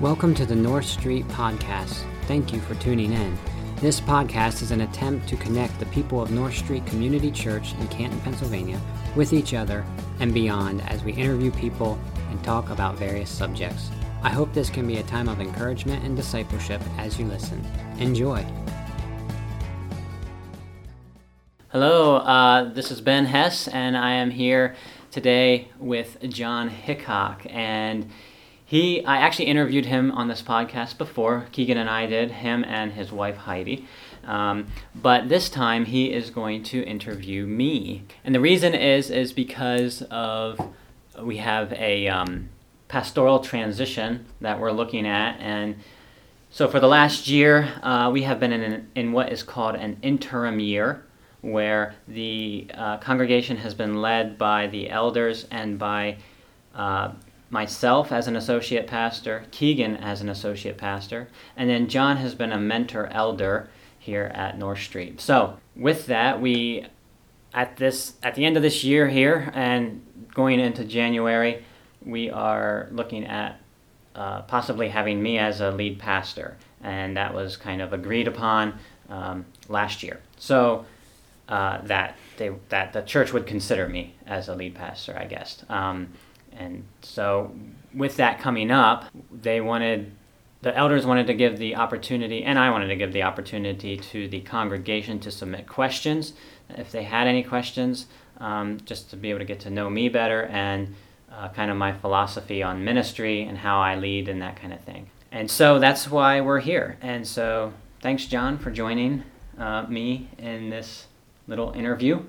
Welcome to the North Street Podcast. Thank you for tuning in. This podcast is an attempt to connect the people of North Street Community Church in Canton, Pennsylvania with each other and beyond as we interview people and talk about various subjects. I hope this can be a time of encouragement and discipleship as you listen. Enjoy. Hello, uh, this is Ben Hess, and I am here today with John Hickok. And he, I actually interviewed him on this podcast before. Keegan and I did, him and his wife Heidi. Um, but this time he is going to interview me, and the reason is is because of we have a um, pastoral transition that we're looking at, and so for the last year uh, we have been in in what is called an interim year, where the uh, congregation has been led by the elders and by uh, myself as an associate pastor, Keegan as an associate pastor, and then John has been a mentor elder here at North Street. So, with that, we at this at the end of this year here and going into January, we are looking at uh, possibly having me as a lead pastor, and that was kind of agreed upon um, last year. So uh, that they that the church would consider me as a lead pastor, I guess. Um, and so, with that coming up, they wanted, the elders wanted to give the opportunity, and I wanted to give the opportunity to the congregation to submit questions if they had any questions, um, just to be able to get to know me better and uh, kind of my philosophy on ministry and how I lead and that kind of thing. And so that's why we're here. And so thanks, John, for joining uh, me in this little interview.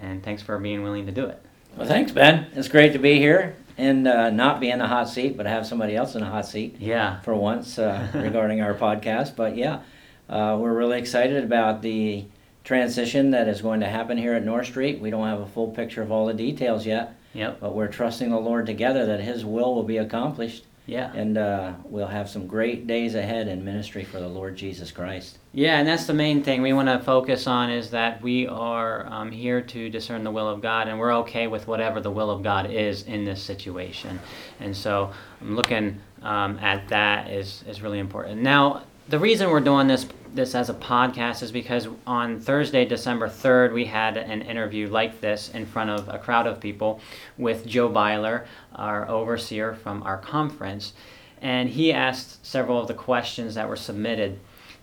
And thanks for being willing to do it. Well, thanks, Ben. It's great to be here and uh, not be in the hot seat, but have somebody else in the hot seat. Yeah. For once uh, regarding our podcast, but yeah, uh, we're really excited about the transition that is going to happen here at North Street. We don't have a full picture of all the details yet. Yep. But we're trusting the Lord together that His will will be accomplished. Yeah. And uh, we'll have some great days ahead in ministry for the Lord Jesus Christ. Yeah, and that's the main thing we want to focus on is that we are um, here to discern the will of God, and we're okay with whatever the will of God is in this situation. And so, I'm looking um, at that is is really important. Now, the reason we're doing this this as a podcast is because on Thursday, December 3rd, we had an interview like this in front of a crowd of people with Joe Byler, our overseer from our conference. And he asked several of the questions that were submitted.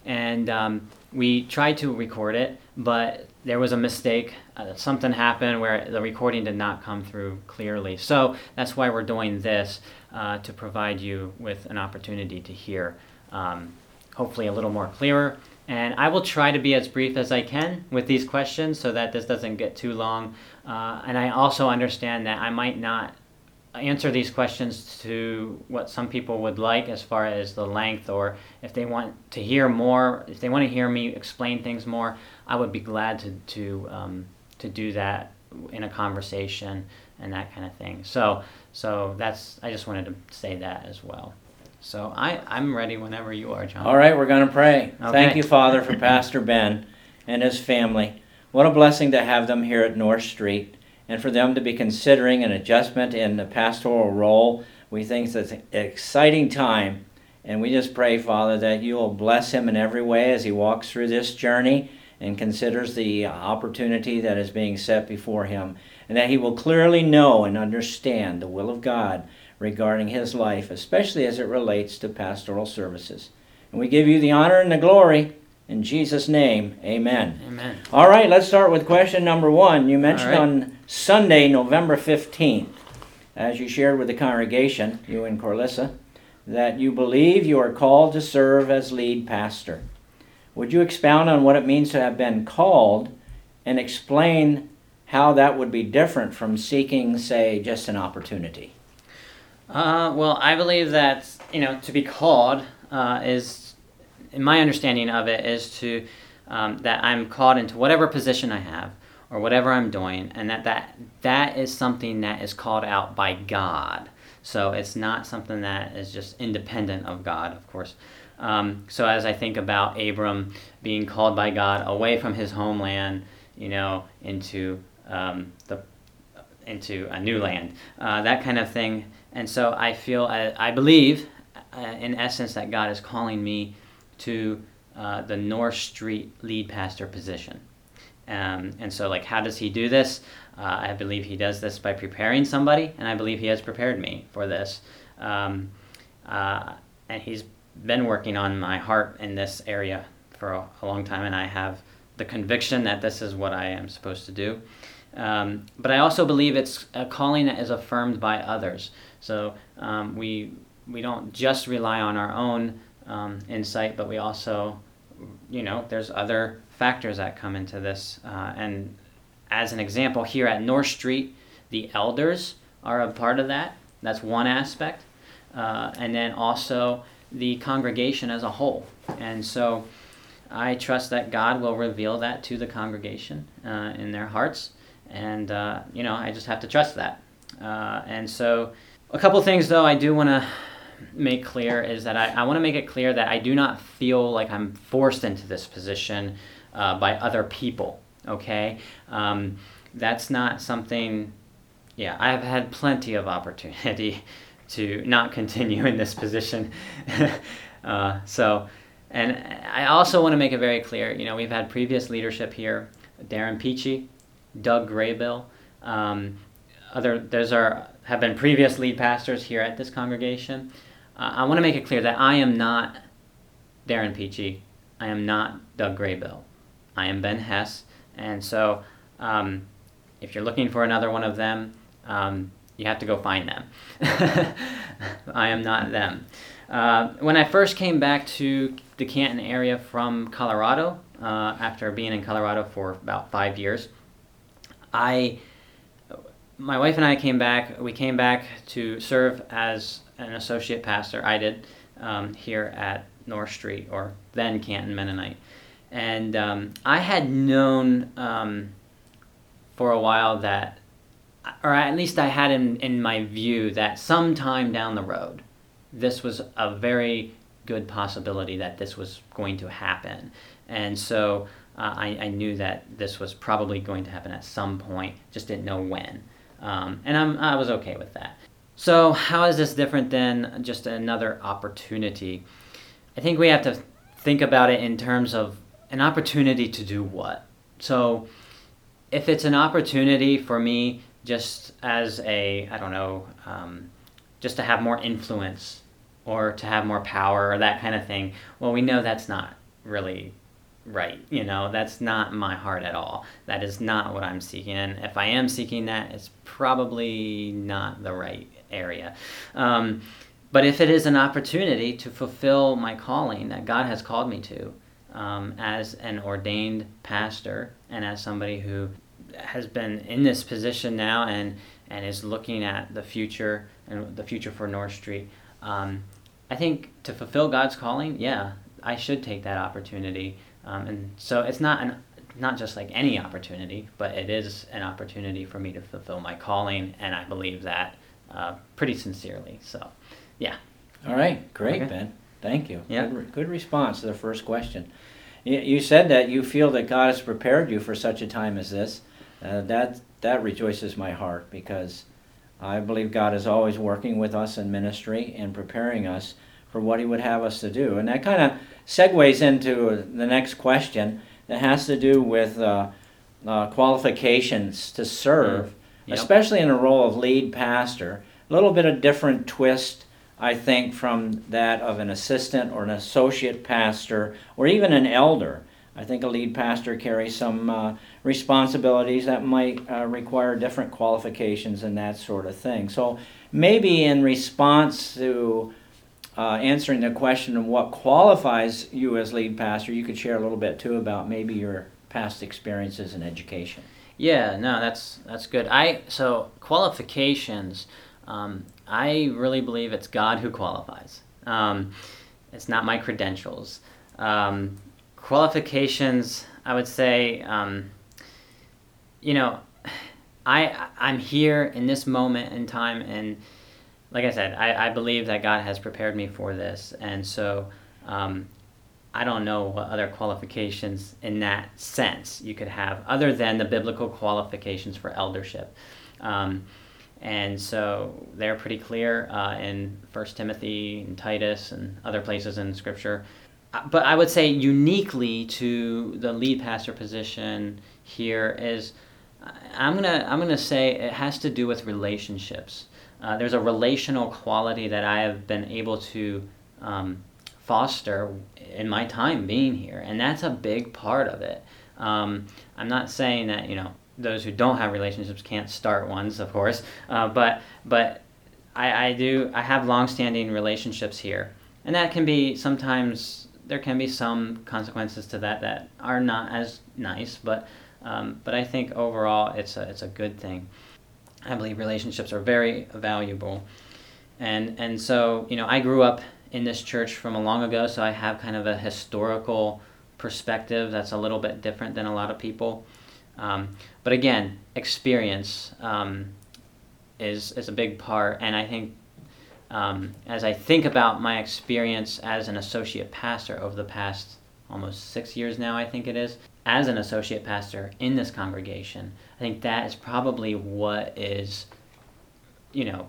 And um, we tried to record it, but there was a mistake. Uh, something happened where the recording did not come through clearly. So that's why we're doing this uh, to provide you with an opportunity to hear. Um, hopefully a little more clearer. And I will try to be as brief as I can with these questions so that this doesn't get too long. Uh, and I also understand that I might not answer these questions to what some people would like as far as the length or if they want to hear more, if they want to hear me explain things more, I would be glad to, to, um, to do that in a conversation and that kind of thing. So, so that's, I just wanted to say that as well. So I, I'm ready whenever you are, John. All right, we're going to pray. Okay. Thank you, Father, for Pastor Ben and his family. What a blessing to have them here at North Street and for them to be considering an adjustment in the pastoral role. We think it's an exciting time, and we just pray, Father, that you will bless him in every way as he walks through this journey and considers the opportunity that is being set before him, and that he will clearly know and understand the will of God regarding his life, especially as it relates to pastoral services. And we give you the honor and the glory. In Jesus' name, amen. Amen. All right, let's start with question number one. You mentioned right. on Sunday, November 15th, as you shared with the congregation, you and Corlissa, that you believe you are called to serve as lead pastor. Would you expound on what it means to have been called and explain how that would be different from seeking, say, just an opportunity? Uh, well, I believe that you know to be called uh, is, in my understanding of it, is to um, that I'm called into whatever position I have or whatever I'm doing, and that that that is something that is called out by God. So it's not something that is just independent of God, of course. Um, so as I think about Abram being called by God away from his homeland, you know, into um, the into a new land, uh, that kind of thing. And so I feel, I, I believe, uh, in essence, that God is calling me to uh, the North Street lead pastor position. Um, and so, like, how does he do this? Uh, I believe he does this by preparing somebody, and I believe he has prepared me for this. Um, uh, and he's been working on my heart in this area for a, a, long time, and I have the conviction that this is what I am supposed to do. Um, but I also believe it's a calling that is affirmed by others. So um, we we don't just rely on our own um, insight, but we also, you know, there's other factors that come into this. Uh, and as an example, here at North Street, the elders are a part of that. That's one aspect. Uh, and then also the congregation as a whole. And so I trust that God will reveal that to the congregation uh, in their hearts. And, uh, you know, I just have to trust that. Uh, and so, a couple things though I do want to make clear is that I, I want to make it clear that I do not feel like I'm forced into this position uh, by other people. Okay, um, that's not something. Yeah, I've had plenty of opportunity to not continue in this position. uh, so, and I also want to make it very clear. You know, we've had previous leadership here: Darren Peachy, Doug Graybill. Um, other, those are have been previous lead pastors here at this congregation. Uh, I want to make it clear that I am not Darren Peachy. I am not Doug Graybill. I am Ben Hess. And so um, if you're looking for another one of them, um, you have to go find them. I am not them. Uh, when I first came back to the Canton area from Colorado, uh, after being in Colorado for about five years, I, my wife and I came back. We came back to serve as an associate pastor. I did um, here at North Street, or then Canton Mennonite. And um, I had known um, for a while that, or at least I had in, in my view that sometime down the road, this was a very good possibility that this was going to happen. And so uh, I, I, knew that this was probably going to happen at some point, just didn't know when. Um, and I'm, I was okay with that. So, how is this different than just another opportunity? I think we have to think about it in terms of an opportunity to do what? So, if it's an opportunity for me just as a, I don't know, um, just to have more influence or to have more power or that kind of thing, well, we know that's not really right. You know, that's not my heart at all. That is not what I'm seeking. And if I am seeking that, it's probably not the right area. Um, but if it is an opportunity to fulfill my calling that God has called me to, um, as an ordained pastor and as somebody who has been in this position now and and is looking at the future and the future for North Street. Um, I think to fulfill God's calling, yeah, I should take that opportunity. Um, and so it's not an not just like any opportunity, but it is an opportunity for me to fulfill my calling, and I believe that uh, pretty sincerely. So, yeah. All right, great, okay. Ben. Thank you. Yeah. Good, good response to the first question. You said that you feel that God has prepared you for such a time as this. Uh, that that rejoices my heart because I believe God is always working with us in ministry and preparing us for what He would have us to do. And that kind of segues into the next question that has to do with uh, uh, qualifications to serve, mm. yep. especially in the role of lead pastor. A little bit of different twist I think, from that of an assistant or an associate pastor or even an elder. I think a lead pastor carries some uh, responsibilities that might uh, require different qualifications and that sort of thing. So maybe in response to uh, answering the question of what qualifies you as lead pastor, you could share a little bit too about maybe your past experiences in education. Yeah, no, that's that's good. I so qualifications. Um, I really believe it's God who qualifies. Um, it's not my credentials. Um, qualifications, I would say, um, you know, I I'm here in this moment in time, and like I said, I, I believe that God has prepared me for this, and so um, I don't know what other qualifications in that sense you could have other than the biblical qualifications for eldership. Um, and so they're pretty clear uh, in First Timothy and Titus and other places in Scripture. Uh, but I would say uniquely to the lead pastor position here is I'm gonna I'm gonna say it has to do with relationships. Uh, there's a relational quality that I have been able to um, foster in my time being here, and that's a big part of it. Um, I'm not saying that you know those who don't have relationships can't start ones, of course, uh, but but I, I do I have long-standing relationships here, and that can be sometimes there can be some consequences to that that are not as nice, but um, but I think overall it's a it's a good thing. I believe relationships are very valuable, and and so you know I grew up in this church from a long ago, so I have kind of a historical perspective that's a little bit different than a lot of people. Um, but again, experience um, is is a big part, and I think um, as I think about my experience as an associate pastor over the past almost six years now, I think it is, as an associate pastor in this congregation, I think that is probably what is, you know,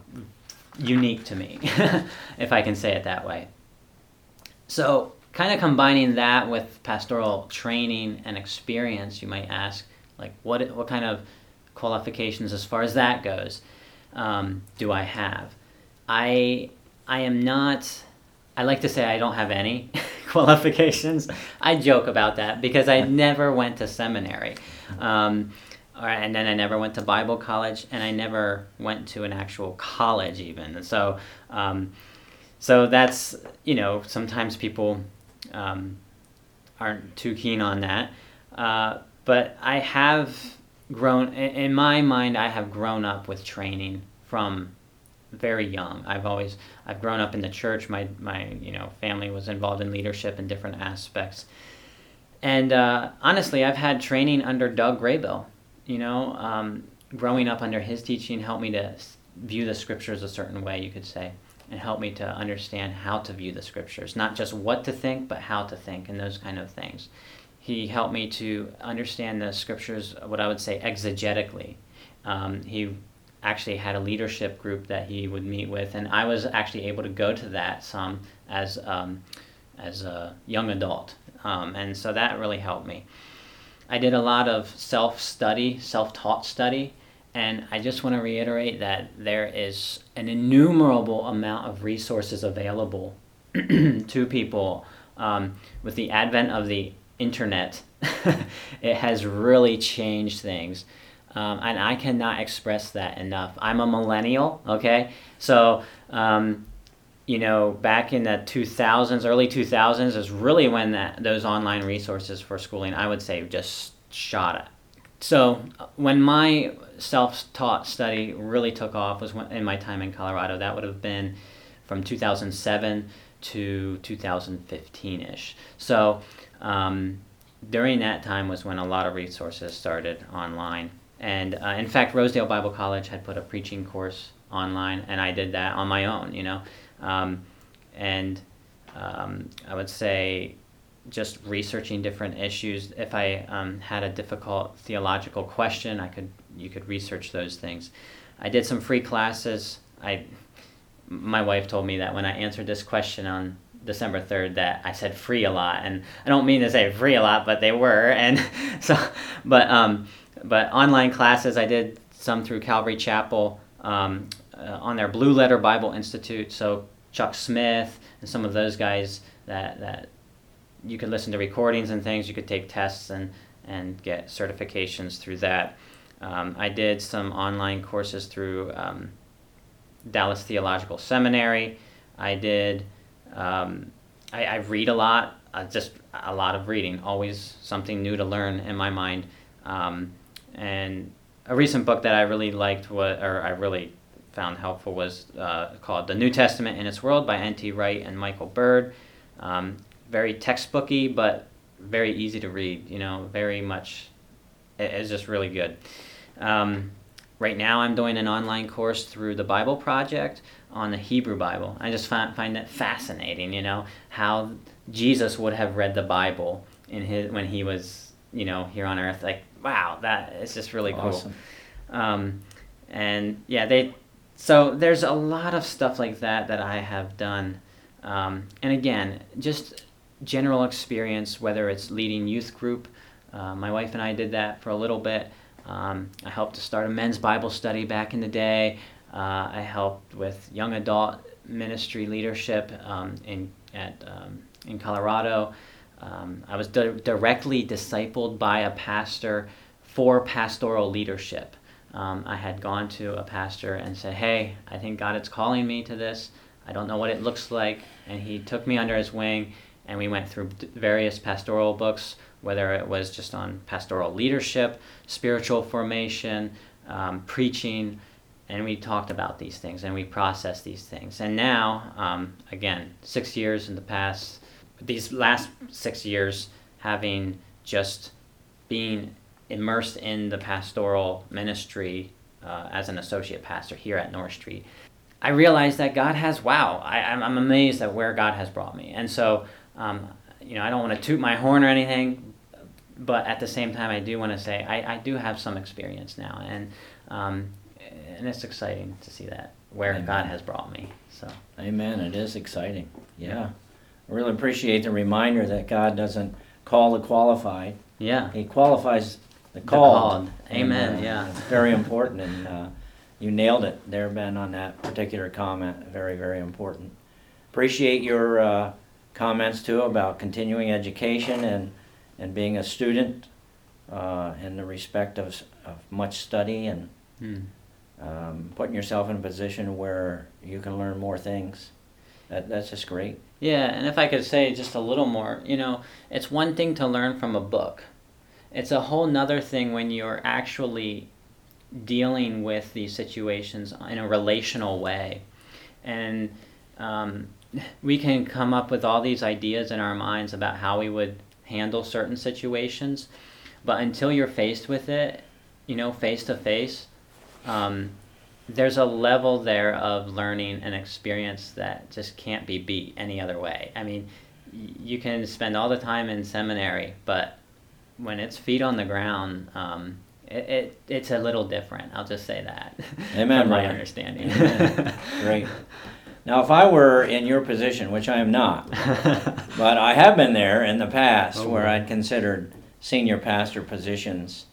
unique to me, if I can say it that way. So, kind of combining that with pastoral training and experience, you might ask, like, what, what kind of qualifications as far as that goes um, do I have? I, I am not, I like to say I don't have any qualifications. I joke about that because I never went to seminary. Um, and then I never went to Bible college, and I never went to an actual college even. So, um, so that's you know sometimes people um, aren't too keen on that. Uh, but I have grown in my mind. I have grown up with training from very young. I've always I've grown up in the church. My my you know family was involved in leadership in different aspects. And uh, honestly, I've had training under Doug Graybill. You know, um, growing up under his teaching helped me to view the scriptures a certain way, you could say, and helped me to understand how to view the scriptures, not just what to think, but how to think, and those kind of things he helped me to understand the scriptures, what I would say exegetically. Um, he actually had a leadership group that he would meet with, and I was actually able to go to that some as um, as a young adult, um, and so that really helped me. I did a lot of self study, self taught study, and I just want to reiterate that there is an innumerable amount of resources available to people um, with the advent of the internet, it has really changed things. Um, and I cannot express that enough. I'm a millennial, okay? So, um, you know, back in the 2000s, early 2000s, is really when that, those online resources for schooling, I would say, just shot it. So, when my self taught study really took off was when, in my time in Colorado. That would have been from 2007 to 2015 ish. So, um, during that time was when a lot of resources started online. And uh, in fact, Rosedale Bible College had put a preaching course online, and I did that on my own, you know. Um, and um, I would say just researching different issues. If I um, had a difficult theological question, I could you could research those things. I did some free classes. I my wife told me that when I answered this question on December 3rd that I said free a lot and I don't mean to say free a lot but they were and so but um but online classes I did some through Calvary Chapel um, uh, on their Blue Letter Bible Institute. So Chuck Smith and some of those guys that that you could listen to recordings and things. You could take tests and and get certifications through that. Um, I did some online courses through um, Dallas Theological Seminary. I did um, I, I, read a lot, uh, just a lot of reading, always something new to learn in my mind. And a recent book that I really liked, was, or I really found helpful, was uh, called The New Testament in Its World by N.T. Wright and Michael Bird. Um, very textbooky, but very easy to read. You know, very much. It's just really good. Um, right now, I'm doing an online course through the Bible Project on the Hebrew Bible. I just find, find it fascinating, you know, how Jesus would have read the Bible in his when he was, you know, here on earth. Like, wow, that is just really cool. Um, and yeah, they. So there's a lot of stuff like that that I have done, um, and again, just general experience, whether it's leading youth group. Uh, my wife and I did that for a little bit. Um, I helped to start a men's Bible study back in the day. Uh, I helped with young adult ministry leadership um, in at um, in Colorado. Um, I was di- directly discipled by a pastor for pastoral leadership. Um, I had gone to a pastor and said, "Hey, I think God is calling me to this. I don't know what it looks like," and he took me under his wing, and we went through various pastoral books, whether it was just on pastoral leadership, spiritual formation, um, preaching and we talked about these things and we processed these things. And now, um, again, six years in the past, these last six years, having just being immersed in the pastoral ministry uh, as an associate pastor here at North Street, I realized that God has, wow, I, I'm amazed at where God has brought me. And so, um, you know, I don't want to toot my horn or anything, but at the same time, I do want to say I, I do have some experience now. And, um, and it's exciting to see that where Amen. God has brought me. So. Amen. It is exciting. Yeah. I really appreciate the reminder that God doesn't call the qualified. Yeah. He qualifies the called. The called. Amen. And, uh, yeah. It's very important, and uh, you nailed it there, Ben, on that particular comment. Very, very important. Appreciate your uh, comments too about continuing education and and being a student uh, in the respect of, of much study and. Hmm um, putting yourself in a position where you can learn more things. That, that's just great. Yeah, and if I could say just a little more, you know, it's one thing to learn from a book. It's a whole nother thing when you're actually dealing with these situations in a relational way. And um, we can come up with all these ideas in our minds about how we would handle certain situations, but until you're faced with it, you know, face to face, um, there's a level there of learning and experience that just can't be beat any other way. I mean, you can spend all the time in seminary, but when it's feet on the ground, um, it, it, it's a little different. I'll just say that. Amen. from my understanding. Great. Now, if I were in your position, which I am not, but I have been there in the past oh, where I'd considered senior pastor positions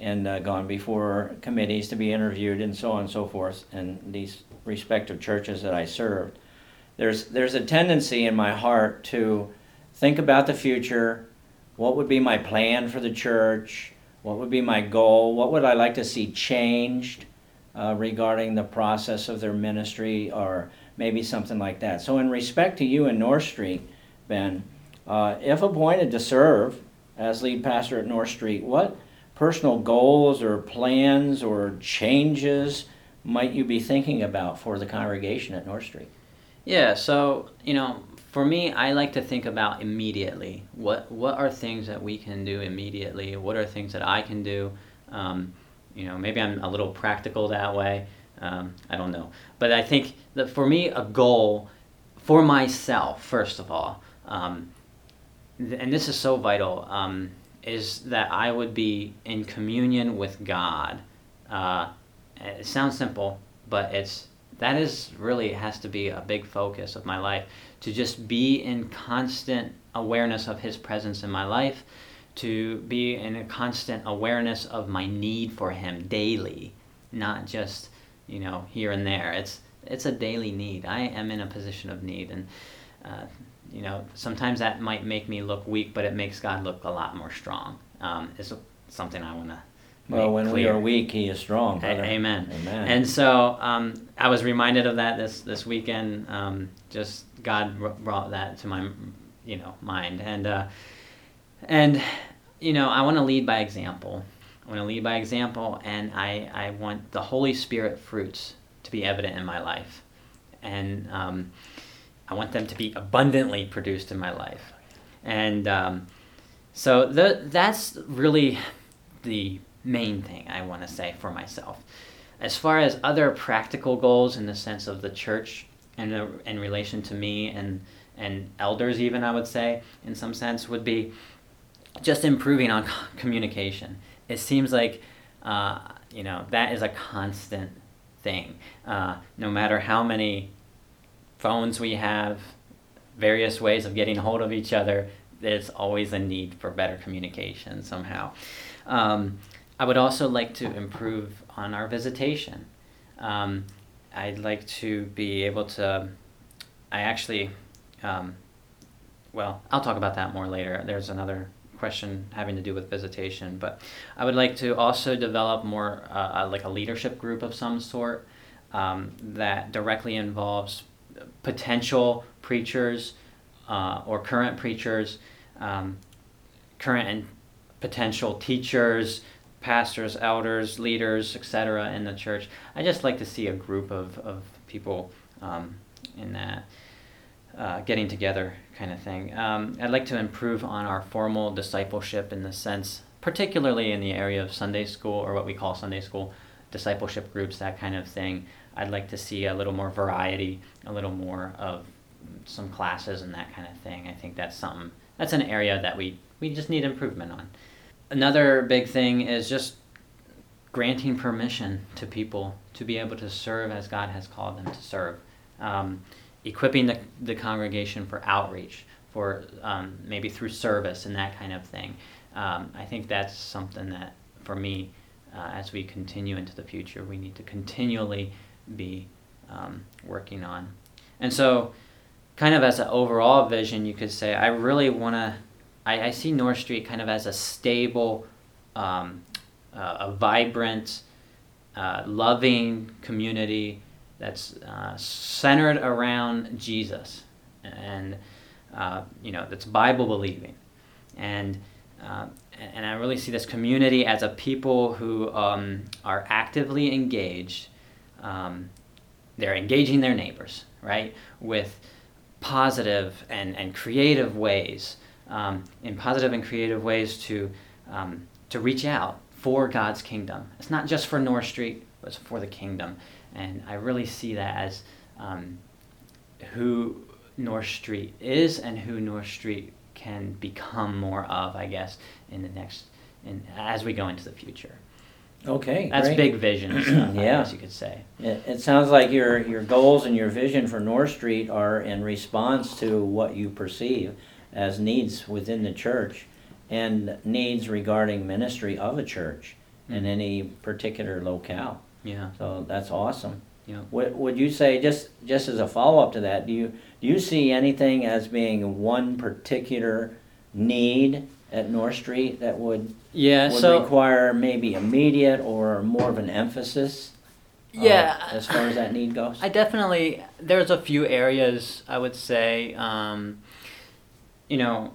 and uh, gone before committees to be interviewed and so on and so forth in these respective churches that I served. There's, there's a tendency in my heart to think about the future. What would be my plan for the church? What would be my goal? What would I like to see changed uh, regarding the process of their ministry or maybe something like that? So, in respect to you and North Street, Ben, uh, if appointed to serve as lead pastor at North Street, what personal goals or plans or changes might you be thinking about for the congregation at North Street? Yeah, so, you know, for me, I like to think about immediately. What what are things that we can do immediately? What are things that I can do? Um, you know, maybe I'm a little practical that way. Um, I don't know, but I think that for me, a goal for myself, first of all, um, and this is so vital. Um, is that I would be in communion with God. Uh, it sounds simple, but it's that is really has to be a big focus of my life to just be in constant awareness of His presence in my life, to be in a constant awareness of my need for Him daily, not just you know here and there. It's it's a daily need. I am in a position of need, and uh, you know, sometimes that might make me look weak, but it makes God look a lot more strong. Um, is something I want to. Well, when clear. we are weak, He is strong. A- amen. Amen. And so um, I was reminded of that this this weekend. Um, just God brought that to my, you know, mind, and uh, and you know, I want to lead by example. I want to lead by example, and I I want the Holy Spirit fruits to be evident in my life, and um, I want them to be abundantly produced in my life. And um, so the, that's really the main thing I want to say for myself. As far as other practical goals in the sense of the church and in, in relation to me and, and elders, even I would say, in some sense, would be just improving on communication. It seems like, uh, you know, that is a constant thing. Uh, no matter how many phones we have, various ways of getting a hold of each other, there's always a need for better communication somehow. Um, I would also like to improve on our visitation. Um, I'd like to be able to. I actually, um, well, I'll talk about that more later. There's another question having to do with visitation, but I would like to also develop more uh, like a leadership group of some sort um, that directly involves potential preachers uh, or current preachers, um, current and potential teachers, pastors, elders, leaders, etc. in the church. I just like to see a group of, of people um, in that uh, getting together kind of thing. Um, I'd like to improve on our formal discipleship in the sense, particularly in the area of Sunday school or what we call Sunday school discipleship groups, that kind of thing. I'd like to see a little more variety, a little more of some classes and that kind of thing. I think that's something that's an area that we we just need improvement on. Another big thing is just granting permission to people to be able to serve as God has called them to serve. Um, equipping the, the congregation for outreach, for um, maybe through service and that kind of thing. Um, I think that's something that, for me, uh, as we continue into the future, we need to continually be um, working on. And so, kind of as an overall vision, you could say, I really want to, I, I, see North Street kind of as a stable, um, uh, a vibrant, uh, loving community that's uh, centered around Jesus and, uh, you know, that's Bible believing. And uh, and I really see this community as a people who um, are actively engaged. Um, they're engaging their neighbors, right, with positive and, and creative ways, um, in positive and creative ways to, um, to reach out for God's kingdom. It's not just for North Street, but it's for the kingdom. And I really see that as um, who North Street is and who North Street can become more of, I guess, in the next, in, as we go into the future. Okay, That's great. big vision stuff, I Yeah. guess you could say. It, it sounds like your, your goals and your vision for North Street are in response to what you perceive as needs within the church and needs regarding ministry of a church in Mm. any particular locale. Yeah, So that's awesome. yeah. Would, would you say, just, just as a follow-up to that, do you, do you see anything as being one particular need at North Street that would, Yeah, would so, require maybe immediate or more of an emphasis? uh, Yeah. As far as that need goes? I definitely, there's a few areas I would say, um, you know,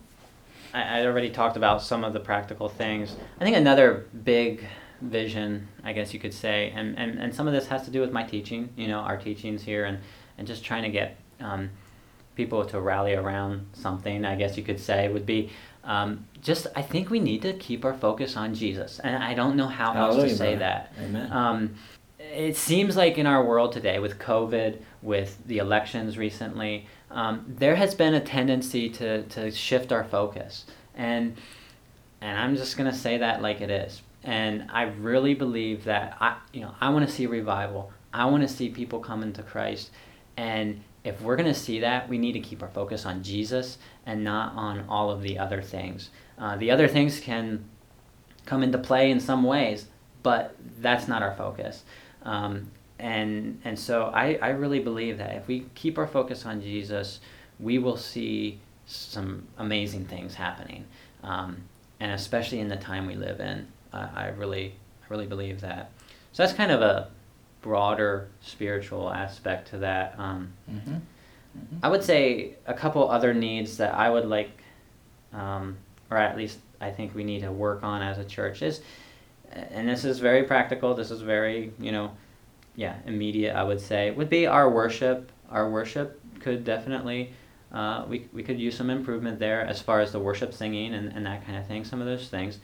I, I already talked about some of the practical things. I think another big vision, I guess you could say, and, and, and some of this has to do with my teaching, you know, our teachings here, and, and just trying to get um, people to rally around something, I guess you could say, would be um, just, I think we need to keep our focus on Jesus. And I don't know how else to say brother. that. Um, it seems like in our world today, with COVID, with the elections recently, um, there has been a tendency to, to shift our focus. And, and I'm just going to say that like it is. And I really believe that I, you know, I want to see revival. I want to see people come into Christ. And if we're going to see that, we need to keep our focus on Jesus and not on all of the other things. Uh, the other things can come into play in some ways, but that's not our focus. Um, and and so I, I really believe that if we keep our focus on Jesus, we will see some amazing things happening. Um, and especially in the time we live in, uh, I really I really believe that. So that's kind of a broader spiritual aspect to that. Um, Mhm. I would say a couple other needs that I would like, um, or at least I think we need to work on as a church is, and this is very practical. This is very you know, yeah, immediate. I would say would be our worship. Our worship could definitely. Uh, we, we could use some improvement there as far as the worship singing and, and that kind of thing. Some of those things.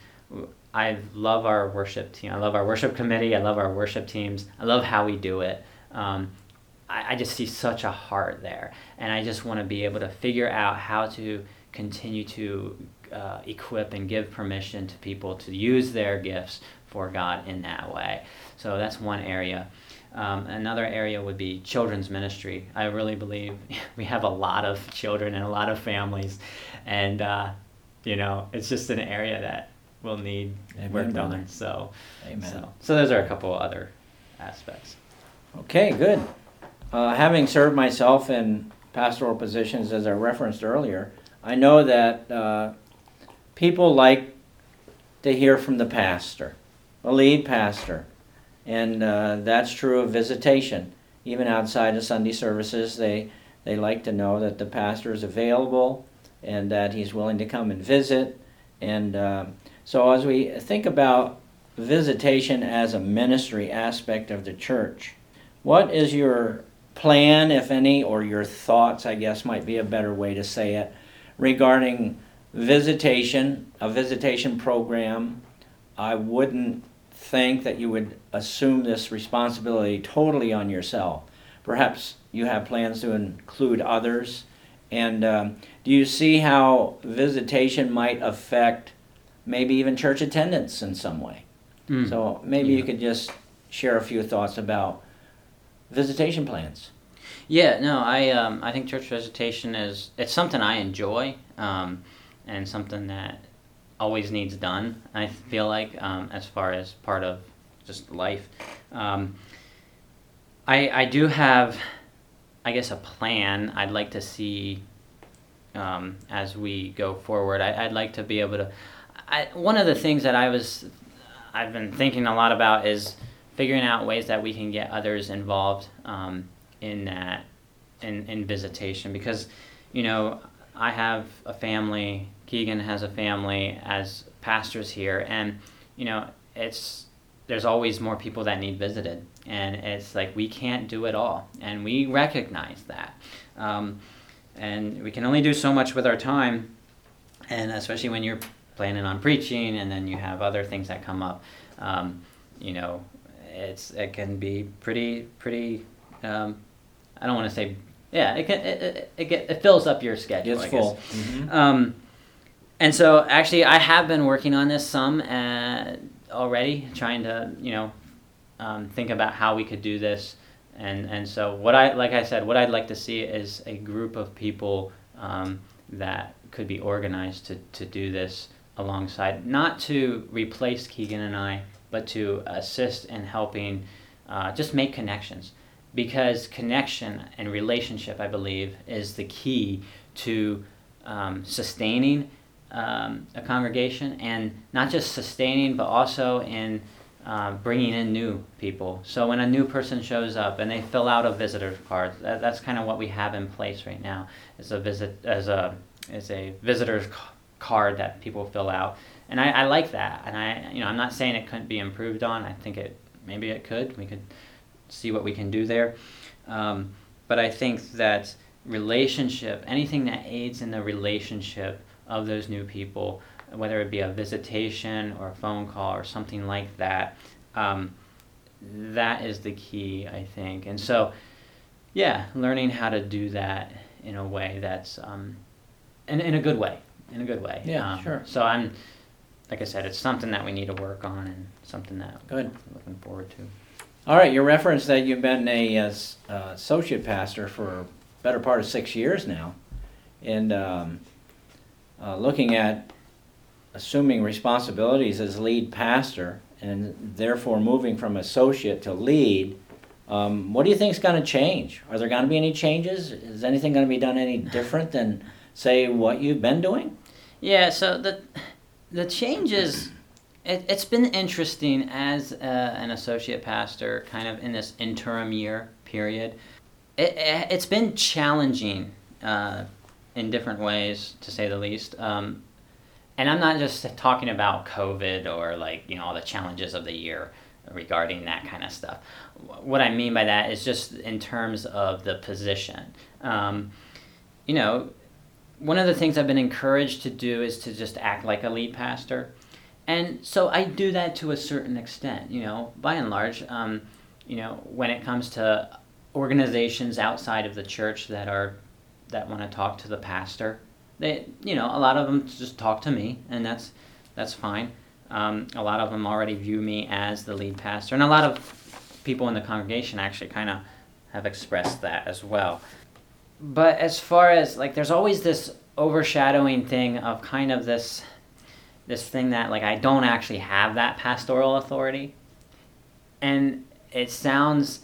I love our worship team. I love our worship committee. I love our worship teams. I love how we do it. Um, I, I just see such a heart there. And I just want to be able to figure out how to continue to uh, equip and give permission to people to use their gifts for God in that way. So that's one area. Um, another area would be children's ministry. I really believe we have a lot of children and a lot of families, and uh, you know, it's just an area that will need Amen, work done. So, Amen. so, so those are a couple other aspects. Okay, good. Uh, having served myself in pastoral positions, as I referenced earlier, I know that uh, people like to hear from the pastor, the lead pastor. And uh, that's true of visitation. Even outside of Sunday services, they, they like to know that the pastor is available and that he's willing to come and visit. And uh, so, as we think about visitation as a ministry aspect of the church, what is your plan, if any, or your thoughts, I guess might be a better way to say it, regarding visitation, a visitation program? I wouldn't think that you would assume this responsibility totally on yourself. Perhaps you have plans to include others. And um, do you see how visitation might affect maybe even church attendance in some way? Mm. So maybe you could just share a few thoughts about visitation plans. Yeah, no, I um, I think church visitation is it's something I enjoy, um, and something that always needs done. I feel like um, as far as part of just life. Um, I I do have, I guess, a plan. I'd like to see um, as we go forward. I, I'd like to be able to. I, one of the things that I was, I've been thinking a lot about is figuring out ways that we can get others involved um, in that, in, in visitation. Because, you know, I have a family, Keegan has a family as pastors here, and, you know, it's, there's always more people that need visited. And it's like we can't do it all. And we recognize that. Um, and we can only do so much with our time. And especially when you're planning on preaching and then you have other things that come up, um, you know, it's it can be pretty pretty. Um, I don't want to say yeah. It can it it, it, get, it fills up your schedule. It's I full. Mhm. Um, and so actually, I have been working on this some uh, already, trying to you know um, think about how we could do this. And and so what I like I said, what I'd like to see is a group of people um, that could be organized to, to do this alongside, not to replace Keegan and I, but to assist in helping uh, just make connections. Because connection and relationship, I believe, is the key to um, sustaining um, a congregation and not just sustaining, but also in uh, bringing in new people. So when a new person shows up and they fill out a visitor card, that, that's kind of what we have in place right now. Is a visit as a is a visitor's card that people fill out, and I, I like that. And I you know I'm not saying it couldn't be improved on. I think it maybe it could. We could see what we can do there. Um, but I think that relationship, anything that aids in the relationship of those new people, whether it be a visitation or a phone call or something like that, um, that is the key, I think. And so, yeah, learning how to do that in a way that's, um, in, in a good way, in a good way. Yeah, Um, sure. So I'm, like I said, it's something that we need to work on and something that Good. I'm looking forward to. All right, you referenced that you've been a uh, s- uh, associate pastor for better part of six years now, and um, uh, looking at assuming responsibilities as lead pastor, and therefore moving from associate to lead. Um, what do you think is going to change? Are there going to be any changes? Is anything going to be done any different than, say, what you've been doing? Yeah, so the the changes. It, it's been interesting as uh, an associate pastor, kind of in this interim year period. It, it, it's been challenging uh, in different ways, to say the least. Um, and I'm not just talking about COVID or like you know all the challenges of the year regarding that kind of stuff. What I mean by that is just in terms of the position. Um, you know, one of the things I've been encouraged to do is to just act like a lead pastor. And so I do that to a certain extent, you know, by and large. Um, you know, when it comes to organizations outside of the church that are that want to talk to the pastor, they, you know, a lot of them just talk to me, and that's that's fine. Um, a lot of them already view me as the lead pastor, and a lot of people in the congregation actually kind of have expressed that as well. But as far as like, there's always this overshadowing thing of kind of this this thing that like I don't actually have that pastoral authority, and it sounds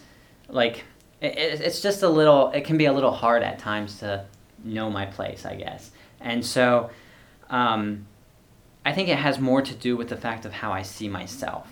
like it, it's just a little. It can be a little hard at times to know my place, I guess, and so. Um, I think it has more to do with the fact of how I see myself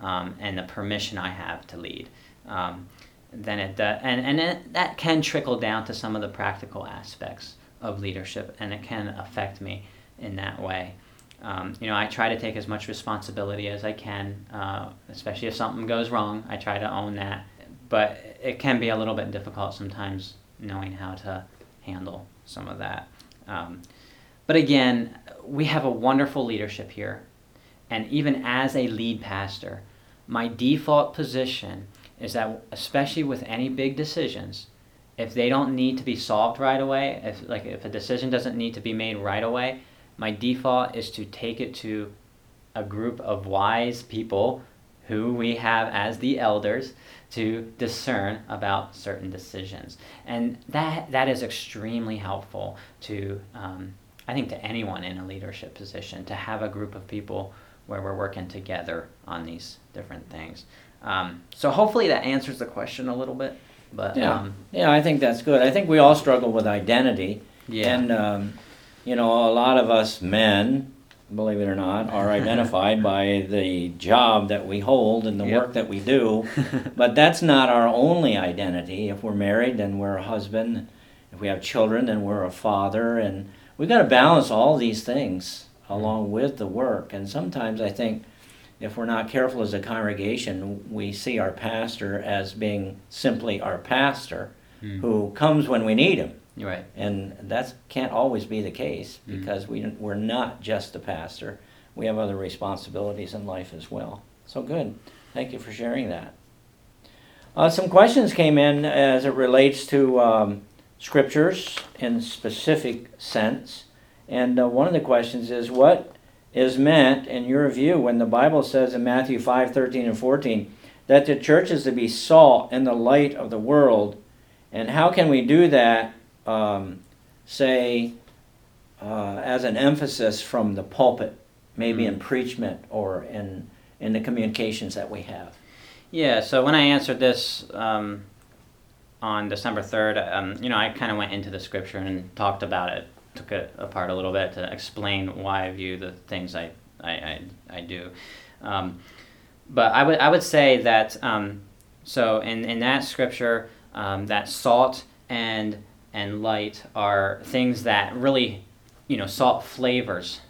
um, and the permission I have to lead. Um, than it does, and and it, that can trickle down to some of the practical aspects of leadership, and it can affect me in that way. Um, you know, I try to take as much responsibility as I can, uh, especially if something goes wrong. I try to own that, but it can be a little bit difficult sometimes knowing how to handle some of that. Um, but again, we have a wonderful leadership here, and even as a lead pastor, my default position is that, especially with any big decisions, if they don't need to be solved right away, if like if a decision doesn't need to be made right away, my default is to take it to a group of wise people who we have as the elders to discern about certain decisions. And that, that is extremely helpful to, um, I think, to anyone in a leadership position to have a group of people where we're working together on these different things. Um, so hopefully that answers the question a little bit. But Yeah, um, yeah, I think that's good. I think we all struggle with identity. yeah, And, um, you know, a lot of us men, believe it or not, are identified by the job that we hold and the Yep. work that we do. But that's not our only identity. If we're married, then we're a husband. If we have children, then we're a father. And we've got to balance all these things along with the work. And sometimes I think if we're not careful as a congregation, we see our pastor as being simply our pastor Mm. who comes when we need him. right. And that can't always be the case Mhm. because we, we're not just the pastor. We have other responsibilities in life as well. So good. Thank you for sharing that. Uh, some questions came in as it relates to um, scriptures in specific sense. And uh, one of the questions is what is meant, in your view, when the Bible says in Matthew 5 13 and 14 that the church is to be salt and the light of the world? And how can we do that um, say, uh, as an emphasis from the pulpit, maybe in Mm. preachment or in in the communications that we have. Yeah, so when I answered this um, on December 3rd, um, you know, I kind of went into the scripture and talked about it, took it apart a little bit to explain why I view the things I, I, I, I do. Um, but I would, I would say that, um, so in, in that scripture, um, that salt and, and light are things that really, you know, salt flavors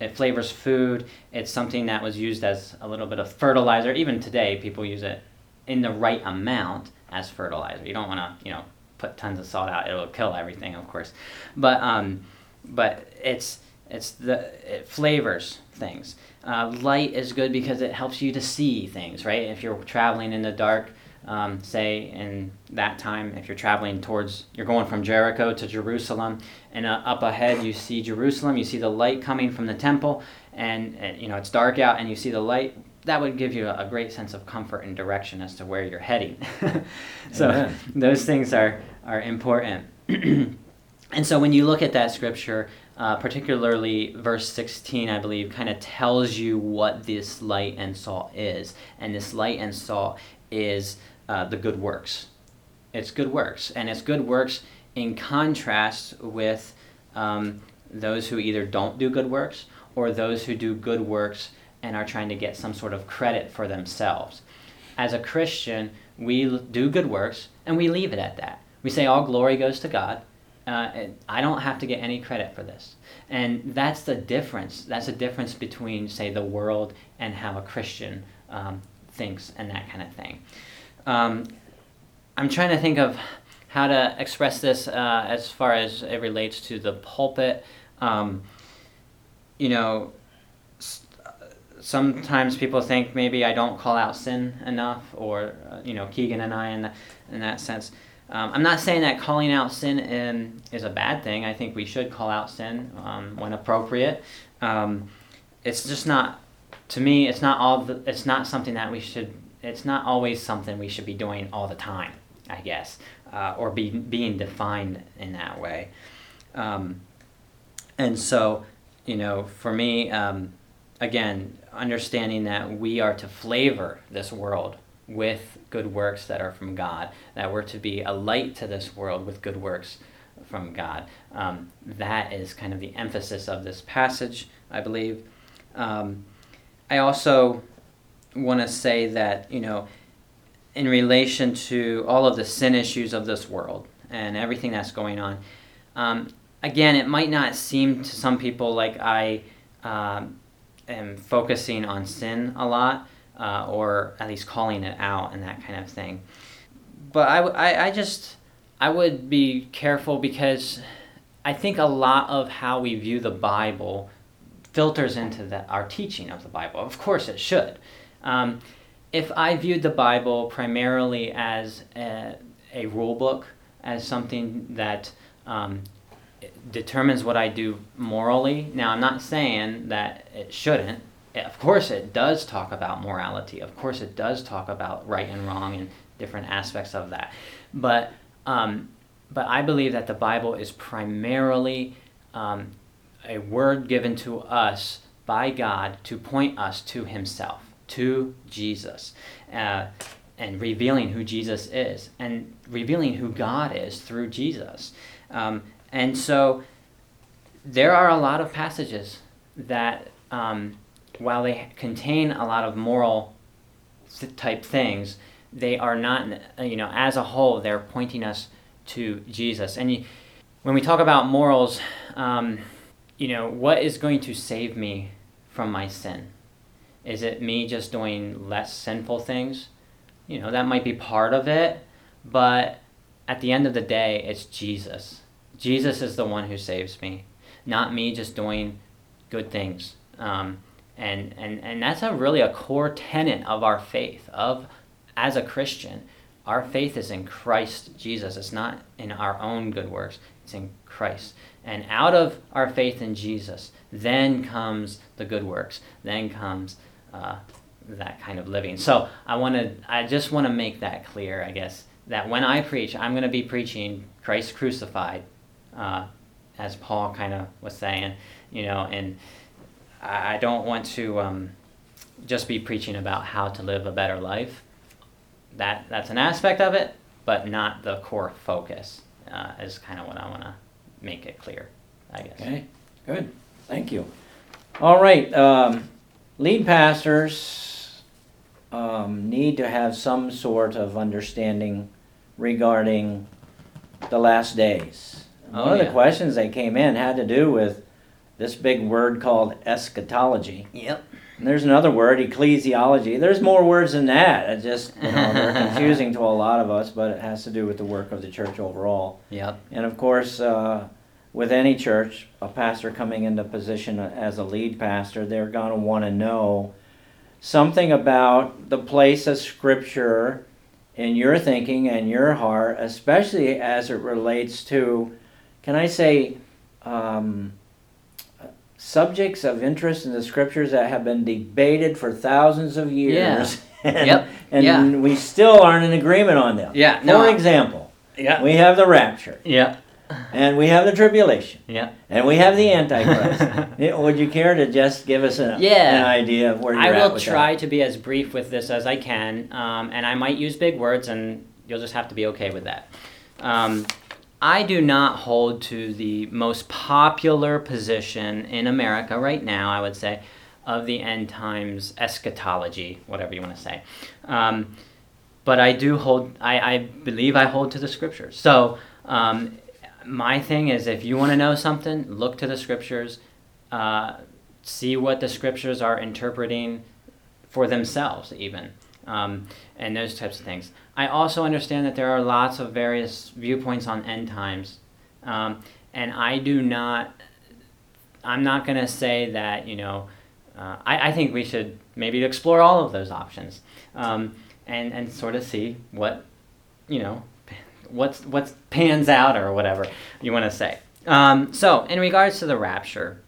it flavors food. It's something that was used as a little bit of fertilizer. Even today, people use it in the right amount as fertilizer. You don't want to, you know, put tons of salt out. It'll kill everything, of course. But um, but it's it's the it flavors things. Uh, light is good because it helps you to see things, right? If you're traveling in the dark, um, say in that time, if you're traveling towards, you're going from Jericho to Jerusalem, and uh, up ahead you see Jerusalem, you see the light coming from the temple, and, and you know it's dark out, and you see the light. That would give you a, a great sense of comfort and direction as to where you're heading. so Amen. those things are are important. and so when you look at that scripture, uh, particularly verse 16, I believe, kind of tells you what this light and salt is. And this light and salt is uh, the good works. It's good works. And it's good works in contrast with um, those who either don't do good works or those who do good works and are trying to get some sort of credit for themselves. As a Christian, we do good works and we leave it at that. We say all glory goes to God. Uh, I don't have to get any credit for this. And that's the difference. That's the difference between, say, the world and how a Christian um, thinks and that kind of thing. Um, I'm trying to think of how to express this uh, as far as it relates to the pulpit. Um, you know, sometimes people think maybe I don't call out sin enough, or uh, you know, Keegan and I in, th- in that sense. Um, I'm not saying that calling out sin in, is a bad thing. I think we should call out sin um, when appropriate. Um, it's just not, to me, it's not all. The, it's not something that we should it's not always something we should be doing all the time, I guess, uh, or be being defined in that way. Um, and so, you know, for me, um, again, understanding that we are to flavor this world with good works that are from God, that we're to be a light to this world with good works from God. Um, that is kind of the emphasis of this passage, I believe. Um, I also want to say that, you know, in relation to all of the sin issues of this world and everything that's going on, um, again, it might not seem to some people like I um, am focusing on sin a lot, uh, or at least calling it out and that kind of thing. But I, I, I just, I would be careful because I think a lot of how we view the Bible filters into the, our teaching of the Bible. Of course, it should. Um, if I viewed the Bible primarily as a, a rule book, as something that um, determines what I do morally. Now, I'm not saying that it shouldn't. Of course, it does talk about morality. Of course, it does talk about right and wrong and different aspects of that. But, um, but I believe that the Bible is primarily um, a word given to us by God to point us to Himself, to Jesus. Uh, and revealing who Jesus is and revealing who God is through Jesus. Um, and so there are a lot of passages that, um, while they contain a lot of moral type things, they are not, you know, as a whole, they're pointing us to Jesus. And when we talk about morals, um, you know, what is going to save me from my sin? Is it me just doing less sinful things? You know, that might be part of it, but at the end of the day, it's Jesus. Jesus is the one who saves me, not me just doing good things. Um, and, and, and that's a really a core tenet of our faith, of as a Christian. Our faith is in Christ Jesus. It's not in our own good works, it's in Christ. And out of our faith in Jesus, then comes the good works, then comes uh, that kind of living. So I want to, I just want to make that clear, I guess, that when I preach, I'm going to be preaching Christ crucified, uh, as Paul kind of was saying, you know, and I don't want to um, just be preaching about how to live a better life. That that's an aspect of it, but not the core focus. Uh, is kind of what I want to make it clear, I guess. Okay, good. Thank you. All right, um, lead pastors um, need to have some sort of understanding regarding the last days. Oh, One of the questions that came in had to do with this big word called eschatology. Yep. And there's another word, ecclesiology. There's more words than that. It just, you know, they're confusing to a lot of us, but it has to do with the work of the church overall. Yep. And of course, uh, with any church, a pastor coming into position as a lead pastor, they're going to want to know something about the place of Scripture in your thinking and your heart, especially as it relates to, can I say, um, subjects of interest in the Scriptures that have been debated for thousands of years. and, Yep. And Yeah. we still aren't in agreement on them. Yeah, For no. example, Yeah. we have the rapture, Yeah. and we have the tribulation, Yeah. and we have the Antichrist. Would you care to just give us an, Yeah. an idea of where you're I at will try to be as brief with this as I can, um, and I might use big words, and you'll just have to be okay with that. Um, I do not hold to the most popular position in America right now, I would say, of the end times eschatology, whatever you want to say. Um, but I do hold, I, I believe I hold to the scriptures. So um, my thing is if you want to know something, look to the scriptures, uh, see what the scriptures are interpreting for themselves, even, um, and those types of things. I also understand that there are lots of various viewpoints on end times, um, and I do not. I'm not going to say that you know. Uh, I, I think we should maybe explore all of those options, um, and and sort of see what, you know, what's what's pans out or whatever you want to say. Um, so in regards to the rapture,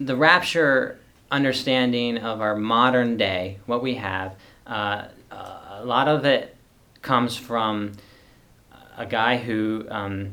the rapture understanding of our modern day, what we have, uh, a lot of it comes from a guy who um,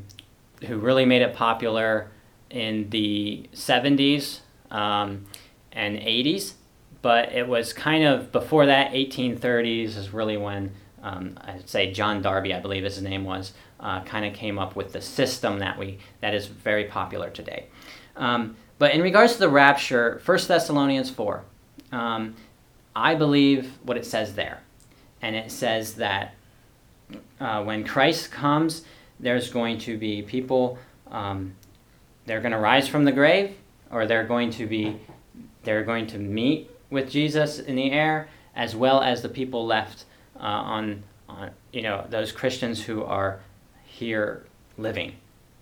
who really made it popular in the 70s um, and 80s, but it was kind of before that 1830s is really when um, I'd say John Darby, I believe his name was, uh, kind of came up with the system that we that is very popular today. Um, but in regards to the rapture, 1 Thessalonians 4, um, I believe what it says there. And it says that uh, when Christ comes, there's going to be people, um, they're going to rise from the grave, or they're going to be, they're going to meet with Jesus in the air, as well as the people left uh, on, on, you know, those Christians who are here living.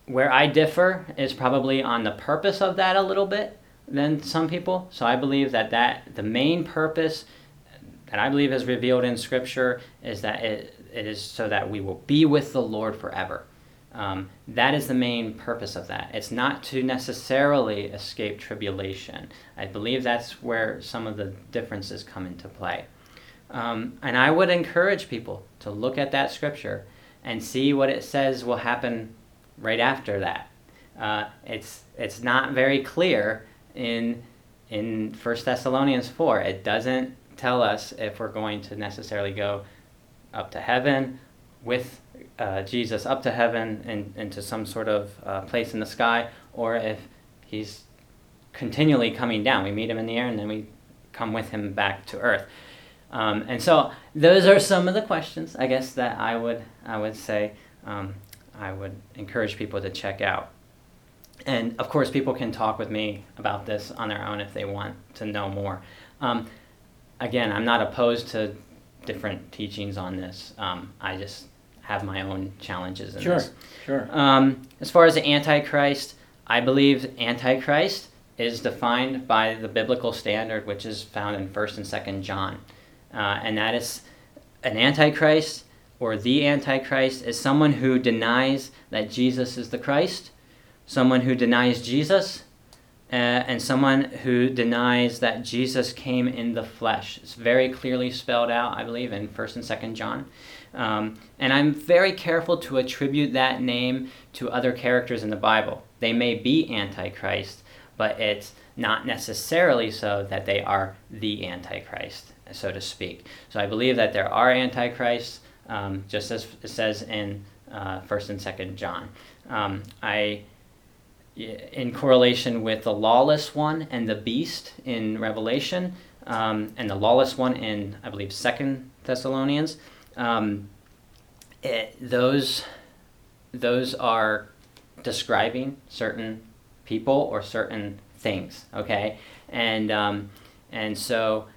Where I differ is probably on the purpose of that a little bit than some people. So I believe that, that the main purpose that I believe is revealed in Scripture is that it, it is so that we will be with the Lord forever. Um, that is the main purpose of that. It's not to necessarily escape tribulation. I believe that's where some of the differences come into play. Um, and I would encourage people to look at that scripture and see what it says will happen right after that. Uh, it's it's not very clear in in First Thessalonians four. It doesn't tell us if we're going to necessarily go up to heaven with uh, Jesus up to heaven and into some sort of uh, place in the sky, or if he's continually coming down. We meet him in the air and then we come with him back to earth. Um, and so those are some of the questions, I guess, that I would I would say um, I would encourage people to check out. And of course, people can talk with me about this on their own if they want to know more. Um, again, I'm not opposed to different teachings on this. Um, I just have my own challenges in Sure, this. sure. Um, as far as the Antichrist, I believe Antichrist is defined by the biblical standard, which is found in First and Second John, uh, and that is an Antichrist or the Antichrist is someone who denies that Jesus is the Christ, someone who denies Jesus, uh, and someone who denies that Jesus came in the flesh. It's very clearly spelled out, I believe, in First and Second John. Um, and I'm very careful to attribute that name to other characters in the Bible. They may be Antichrist, but it's not necessarily so that they are the Antichrist, so to speak. So I believe that there are Antichrists, um, just as it says in uh, First and Second John. Um, I in correlation with the lawless one and the beast in Revelation, um, and the lawless one in, I believe, Second Thessalonians. Um, it, those, those are describing certain people or certain things, okay? And, um, and so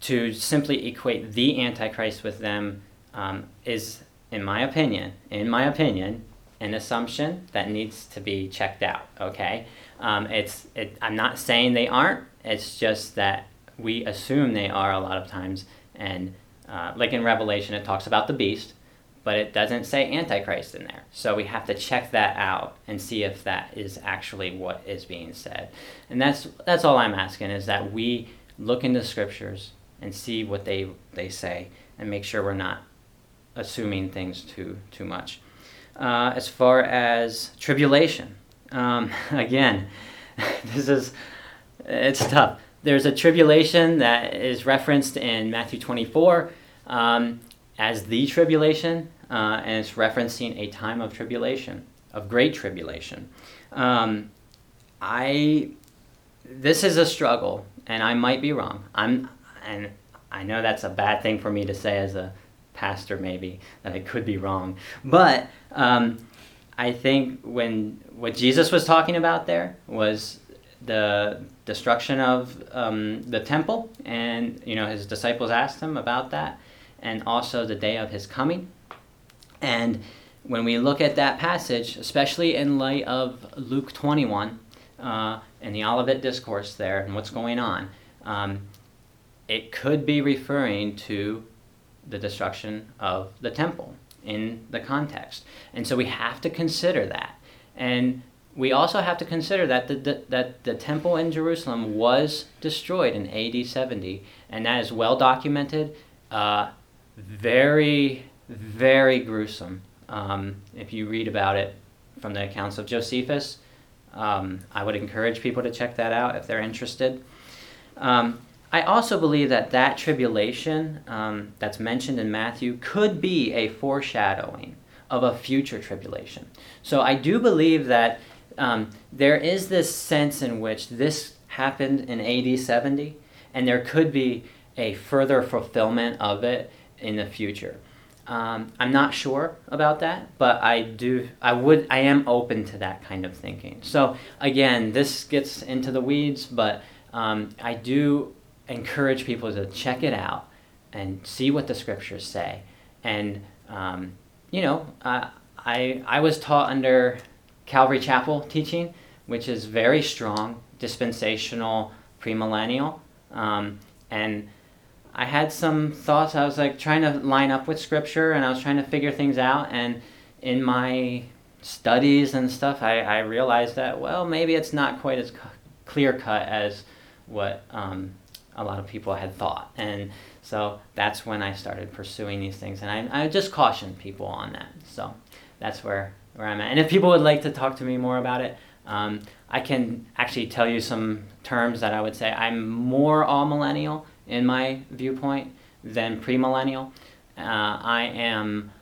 to simply equate the Antichrist with them um, is, in my opinion, in my opinion, an assumption that needs to be checked out. Okay, um, it's it, I'm not saying they aren't. It's just that we assume they are a lot of times, and uh, like in Revelation, it talks about the beast, but it doesn't say Antichrist in there. So we have to check that out and see if that is actually what is being said. And that's that's all I'm asking is that we look into scriptures and see what they they say and make sure we're not assuming things too too much. Uh, as far as tribulation, um, again, this is it's tough. There's a tribulation that is referenced in Matthew 24 um, as the tribulation, uh, and it's referencing a time of tribulation, of great tribulation. Um, I this is a struggle, and I might be wrong. I'm and I know that's a bad thing for me to say as a pastor maybe that I could be wrong. But um, I think when what Jesus was talking about there was the destruction of um, the temple, and you know his disciples asked him about that, and also the day of his coming. And when we look at that passage, especially in light of Luke 21 uh, and the Olivet Discourse there and what's going on, um, it could be referring to the destruction of the temple in the context. And so we have to consider that. And we also have to consider that the, the, that the temple in Jerusalem was destroyed in AD 70, and that is well documented. Uh, very, very gruesome. Um, if you read about it from the accounts of Josephus, um, I would encourage people to check that out if they're interested. Um, I also believe that that tribulation um, that's mentioned in Matthew could be a foreshadowing of a future tribulation. So I do believe that um, there is this sense in which this happened in AD 70, and there could be a further fulfillment of it in the future. Um, I'm not sure about that, but I do. I would. I am open to that kind of thinking. So again, this gets into the weeds, but um, I do encourage people to check it out and see what the scriptures say. And um, you know, uh, I I was taught under Calvary Chapel teaching, which is very strong, dispensational, premillennial, um, and I had some thoughts. I was like trying to line up with scripture and I was trying to figure things out. And in my studies and stuff, I, I realized that, well, maybe it's not quite as clear cut as what um, a lot of people had thought. And so that's when I started pursuing these things. And I, I just caution people on that. So that's where, where I'm at. And if people would like to talk to me more about it, um, I can actually tell you some terms that I would say I'm more amillennial in my viewpoint than premillennial. Uh, I am.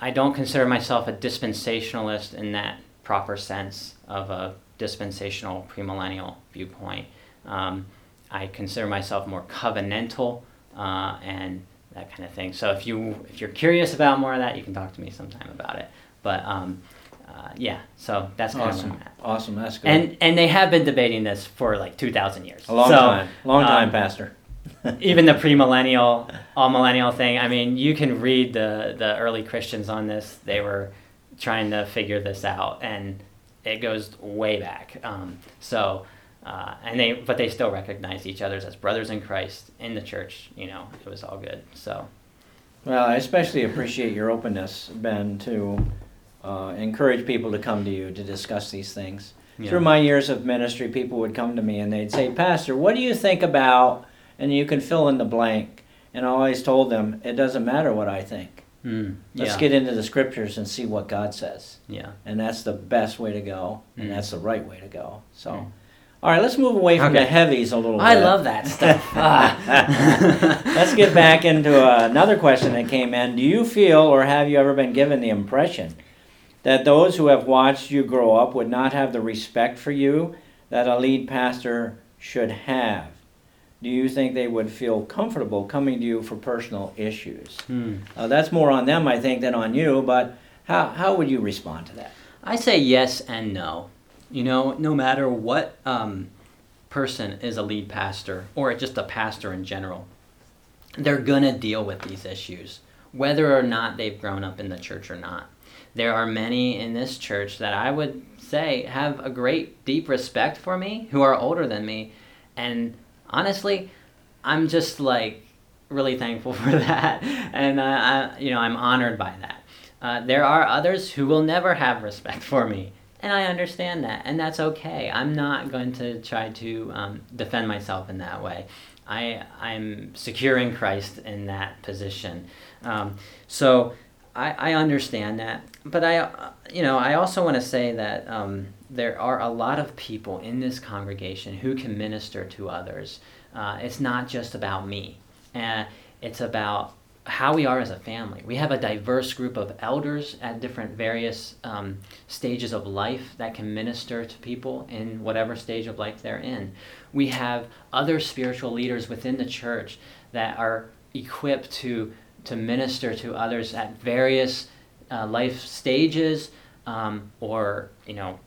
I don't consider myself a dispensationalist in that proper sense of a dispensational premillennial viewpoint. Um, I consider myself more covenantal uh, and that kind of thing. So if you if you're curious about more of that, you can talk to me sometime about it. But um, uh, yeah, so that's kind awesome. of where I'm at. Awesome, that's good. And and they have been debating this for like two thousand years. a long So, time, long time, um, Pastor. even the premillennial, amillennial thing. I mean, you can read the the early Christians on this. They were trying to figure this out, and it goes way back. Um, so, uh, and they but they still recognized each other as brothers in Christ in the church. You know, it was all good. So, Well, I especially appreciate your openness, Ben, to uh, encourage people to come to you to discuss these things. yeah. Through my years of ministry, people would come to me and they'd say, Pastor, what do you think about, and you can fill in the blank. And I always told them, it doesn't matter what I think. Mm, Let's get into the scriptures and see what God says. yeah. And that's the best way to go, and Mm. that's the right way to go. So, Mm. All right, let's move away from the heavies a little I bit. I love that stuff. Ah. Let's get back into uh, another question that came in. Do you feel or have you ever been given the impression that those who have watched you grow up would not have the respect for you that a lead pastor should have? Do you think they would feel comfortable coming to you for personal issues? Hmm. Uh, that's more on them, I think, than on you, but how, how would you respond to that? I say yes and no. You know, no matter what um, person is a lead pastor or just a pastor in general, they're gonna deal with these issues, whether or not they've grown up in the church or not. There are many in this church that I would say have a great deep respect for me, who are older than me, and honestly, I'm just like really thankful for that, and I, I you know, I'm honored by that. Uh, there are others who will never have respect for me, and I understand that, and that's okay. I'm not going to try to um, defend myself in that way. I I'm secure in Christ in that position. Um, so I, I understand that, but I uh, you know I also want to say that um, there are a lot of people in this congregation who can minister to others. Uh, it's not just about me. Uh, it's about how we are as a family. We have a diverse group of elders at different various um, stages of life that can minister to people in whatever stage of life they're in. We have other spiritual leaders within the church that are equipped to to minister to others at various uh, life stages um, or you know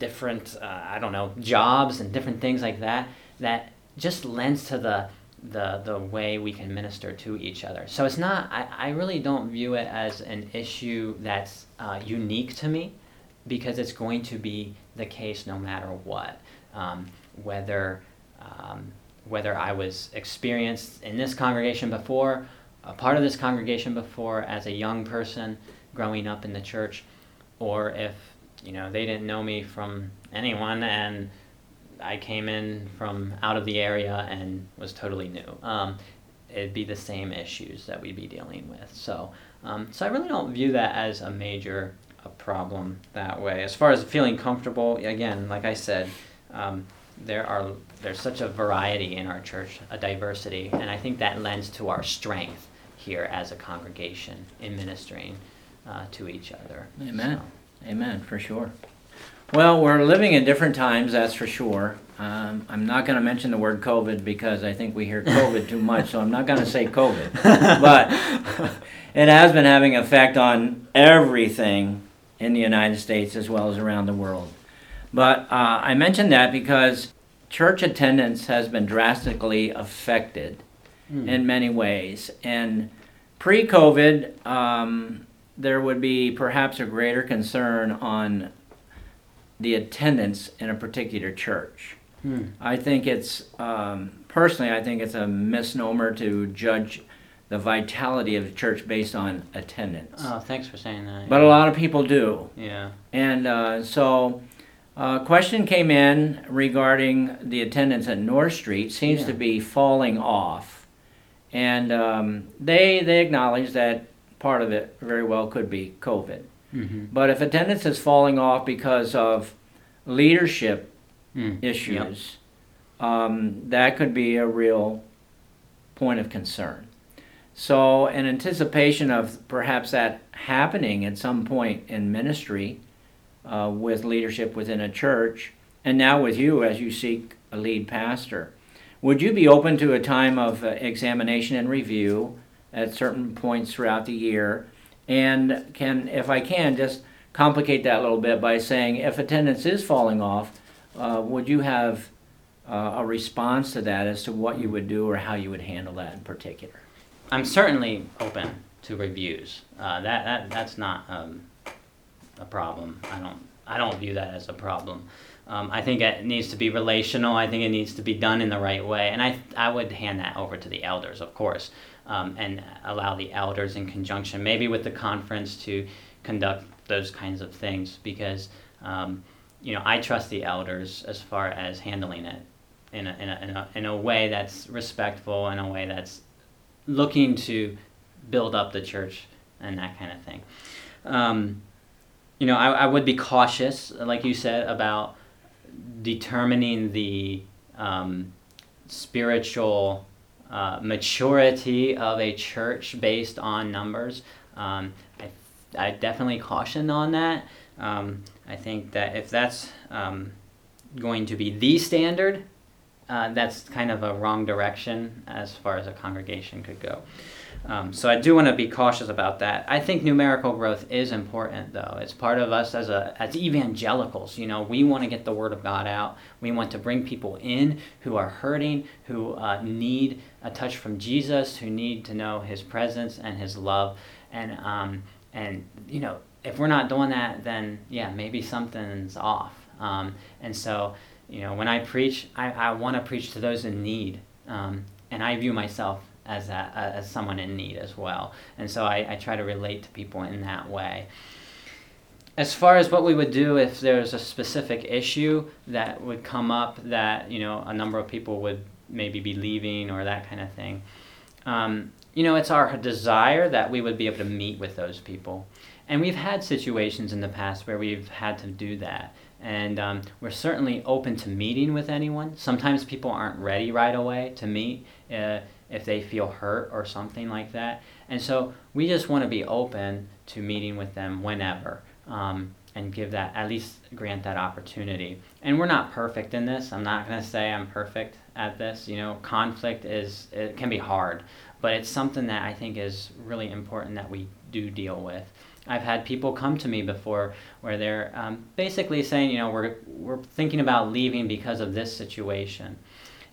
different uh, I don't know jobs and different things like that that just lends to the the the way we can minister to each other. So it's not I, I really don't view it as an issue that's uh, unique to me because it's going to be the case no matter what. Um, whether um, whether I was experienced in this congregation before, a part of this congregation before as a young person growing up in the church, or if you know they didn't know me from anyone and I came in from out of the area and was totally new. Um, it'd be the same issues that we'd be dealing with. So, um, so I really don't view that as a major a problem that way. As far as feeling comfortable, again, like I said, um, there are there's such a variety in our church, a diversity, and I think that lends to our strength here as a congregation in ministering uh, to each other. Amen. So. Amen, for sure. Well, we're living in different times, that's for sure. Um, I'm not going to mention the word COVID because I think we hear COVID too much, so I'm not going to say COVID. but it has been having effect on everything in the United States as well as around the world. But uh, I mentioned that because church attendance has been drastically affected mm. in many ways. And pre COVID, um, there would be perhaps a greater concern on the attendance in a particular church. Hmm. I think it's, um, personally, I think it's a misnomer to judge the vitality of the church based on attendance. Oh, thanks for saying that. But a lot of people do. Yeah. And uh, so, a uh, question came in regarding the attendance at North Street seems yeah. to be falling off, and um, they they acknowledge that part of it very well could be COVID. Mm-hmm. But if attendance is falling off because of leadership mm. issues, yep. um, that could be a real point of concern. So, in anticipation of perhaps that happening at some point in ministry uh, with leadership within a church, and now with you as you seek a lead pastor, would you be open to a time of uh, examination and review at certain points throughout the year? And can, if I can, just complicate that a little bit by saying if attendance is falling off, uh, would you have uh, a response to that as to what you would do or how you would handle that in particular? I'm certainly open to reviews. Uh, that, that that's not um, a problem. I don't I don't view that as a problem. Um, I think it needs to be relational. I think it needs to be done in the right way, and I I would hand that over to the elders, of course, um, and allow the elders in conjunction, maybe with the conference, to conduct those kinds of things because um, you know I trust the elders as far as handling it in a, in a, in a, in a way that's respectful, in a way that's looking to build up the church and that kind of thing. Um, you know, I, I would be cautious, like you said, about determining the um, spiritual uh, maturity of a church based on numbers. Um, I, I definitely caution on that. Um, I think that if that's um, going to be the standard, uh, that's kind of a wrong direction as far as a congregation could go. Um, so I do want to be cautious about that. I think numerical growth is important, though. It's part of us as a as evangelicals. You know, we want to get the word of God out. We want to bring people in who are hurting, who uh, need a touch from Jesus, who need to know His presence and His love. And um, and you know, if we're not doing that, then yeah, maybe something's off. Um, and so you know, when I preach, I, I want to preach to those in need. Um, and I view myself as, a, as someone in need as well. And so I, I try to relate to people in that way. As far as what we would do if there's a specific issue that would come up that, you know, a number of people would maybe be leaving or that kind of thing, um, you know, it's our desire that we would be able to meet with those people. And we've had situations in the past where we've had to do that. And um, we're certainly open to meeting with anyone. Sometimes people aren't ready right away to meet uh, if they feel hurt or something like that. And so we just want to be open to meeting with them whenever um, and give that, at least grant that opportunity. And we're not perfect in this. I'm not going to say I'm perfect at this. You know, conflict is, it can be hard, but it's something that I think is really important that we do deal with. I've had people come to me before where they're um, basically saying, you know, we're, we're thinking about leaving because of this situation.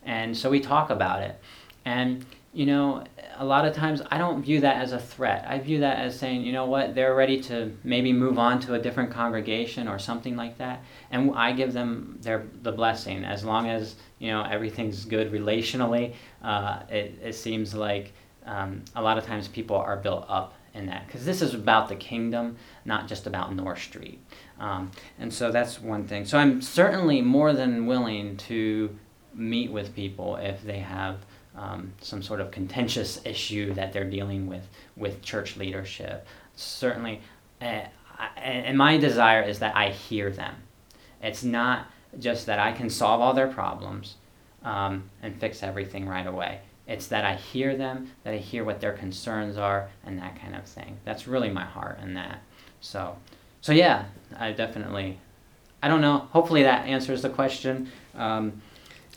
And so we talk about it. And, you know, a lot of times I don't view that as a threat. I view that as saying, you know what, they're ready to maybe move on to a different congregation or something like that. And I give them their, the blessing as long as, you know, everything's good relationally. Uh, it, it seems like um, a lot of times people are built up in that because this is about the kingdom, not just about North Street. Um, and so that's one thing. So I'm certainly more than willing to meet with people if they have um, some sort of contentious issue that they're dealing with with church leadership. Certainly, uh, I, and my desire is that I hear them. It's not just that I can solve all their problems um, and fix everything right away. It's that I hear them, that I hear what their concerns are, and that kind of thing. That's really my heart in that. So, so yeah, I definitely. I don't know. Hopefully that answers the question. Um,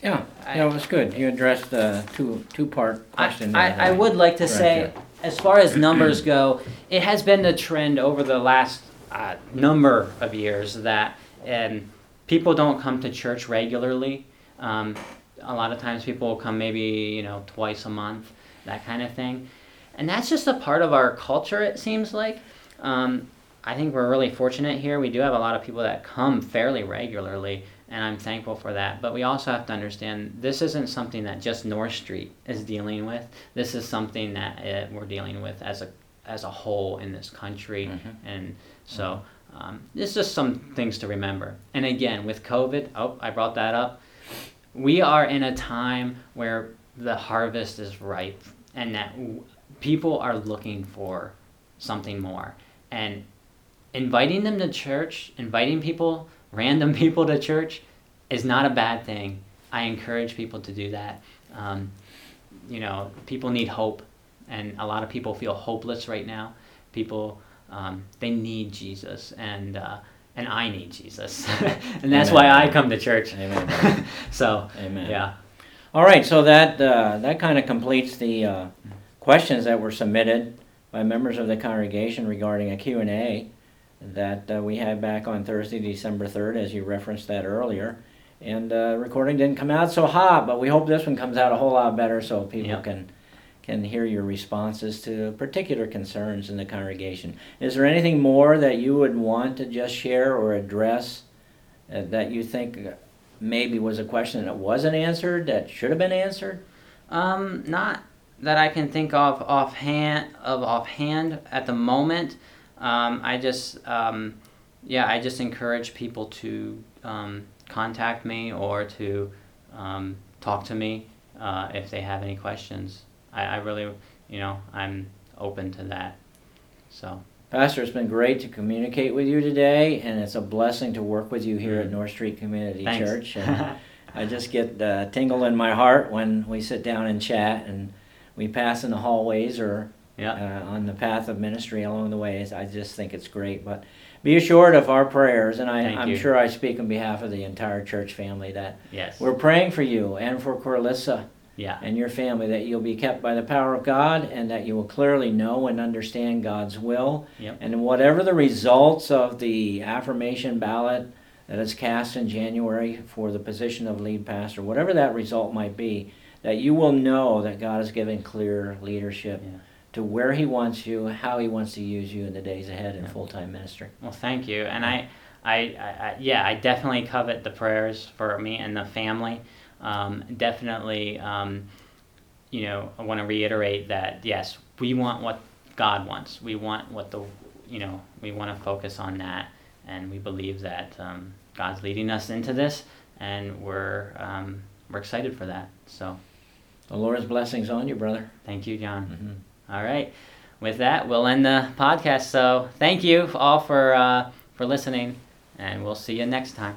Yeah, I- yeah, it was good. You addressed the two, two-part I, question. I. I would like to Correct, say, as far as numbers go, it has been the trend over the last uh, number of years that um, people don't come to church regularly. Um, a lot of times people will come maybe, you know, twice a month, that kind of thing. And that's just a part of our culture, it seems like. Um, I think we're really fortunate here. We do have a lot of people that come fairly regularly, and I'm thankful for that. But we also have to understand this isn't something that just North Street is dealing with. This is something that uh, we're dealing with as a as a whole in this country, Mhm. and so um, it's just some things to remember. And again, with COVID, oh, I brought that up. We are in a time where the harvest is ripe, and that w- people are looking for something more, and inviting them to church, inviting people, random people to church, is not a bad thing. I encourage people to do that. Um, you know, people need hope, and a lot of people feel hopeless right now. People, um, they need Jesus, and uh, and I need Jesus, and that's why I come to church. Amen. so, Amen. yeah, All right, so that, uh, that kind of completes the uh, questions that were submitted by members of the congregation regarding a Q and A that uh, we had back on Thursday, December 3rd, as you referenced that earlier. And uh, recording didn't come out so hot, but we hope this one comes out a whole lot better so people Yeah. can can hear your responses to particular concerns in the congregation. Is there anything more that you would want to just share or address uh, that you think maybe was a question that wasn't answered that should have been answered? Um, not that I can think of offhand of offhand at the moment. Um, I just um, yeah, I just encourage people to um, contact me or to um, talk to me uh, if they have any questions. I, I really you know I'm open to that. So Pastor, it's been great to communicate with you today, and it's a blessing to work with you here at North Street Community thanks. Church. And I just get a tingle in my heart when we sit down and chat and we pass in the hallways or yeah, uh, on the path of ministry along the ways. I just think it's great. But be assured of our prayers, and I, Thank I'm you. sure I speak on behalf of the entire church family that yes, we're praying for you and for Corlissa yeah, and your family that you'll be kept by the power of God and that you will clearly know and understand God's will. Yep. And whatever the results of the affirmation ballot that is cast in January for the position of lead pastor, whatever that result might be, that you will know that God is giving clear leadership Yeah. To where He wants you, how He wants to use you in the days ahead in Yeah. full time ministry. Well, thank you, and I, I, I, yeah, I definitely covet the prayers for me and the family. Um, definitely, um, you know, I want to reiterate that yes, we want what God wants. We want what the, you know, we want to focus on that, and we believe that um, God's leading us into this, and we're um, we're excited for that. So, The Lord's blessings on you, brother. thank you, John. hmm All right. With that, we'll end the podcast. So, thank you all for uh, for listening, and we'll see you next time.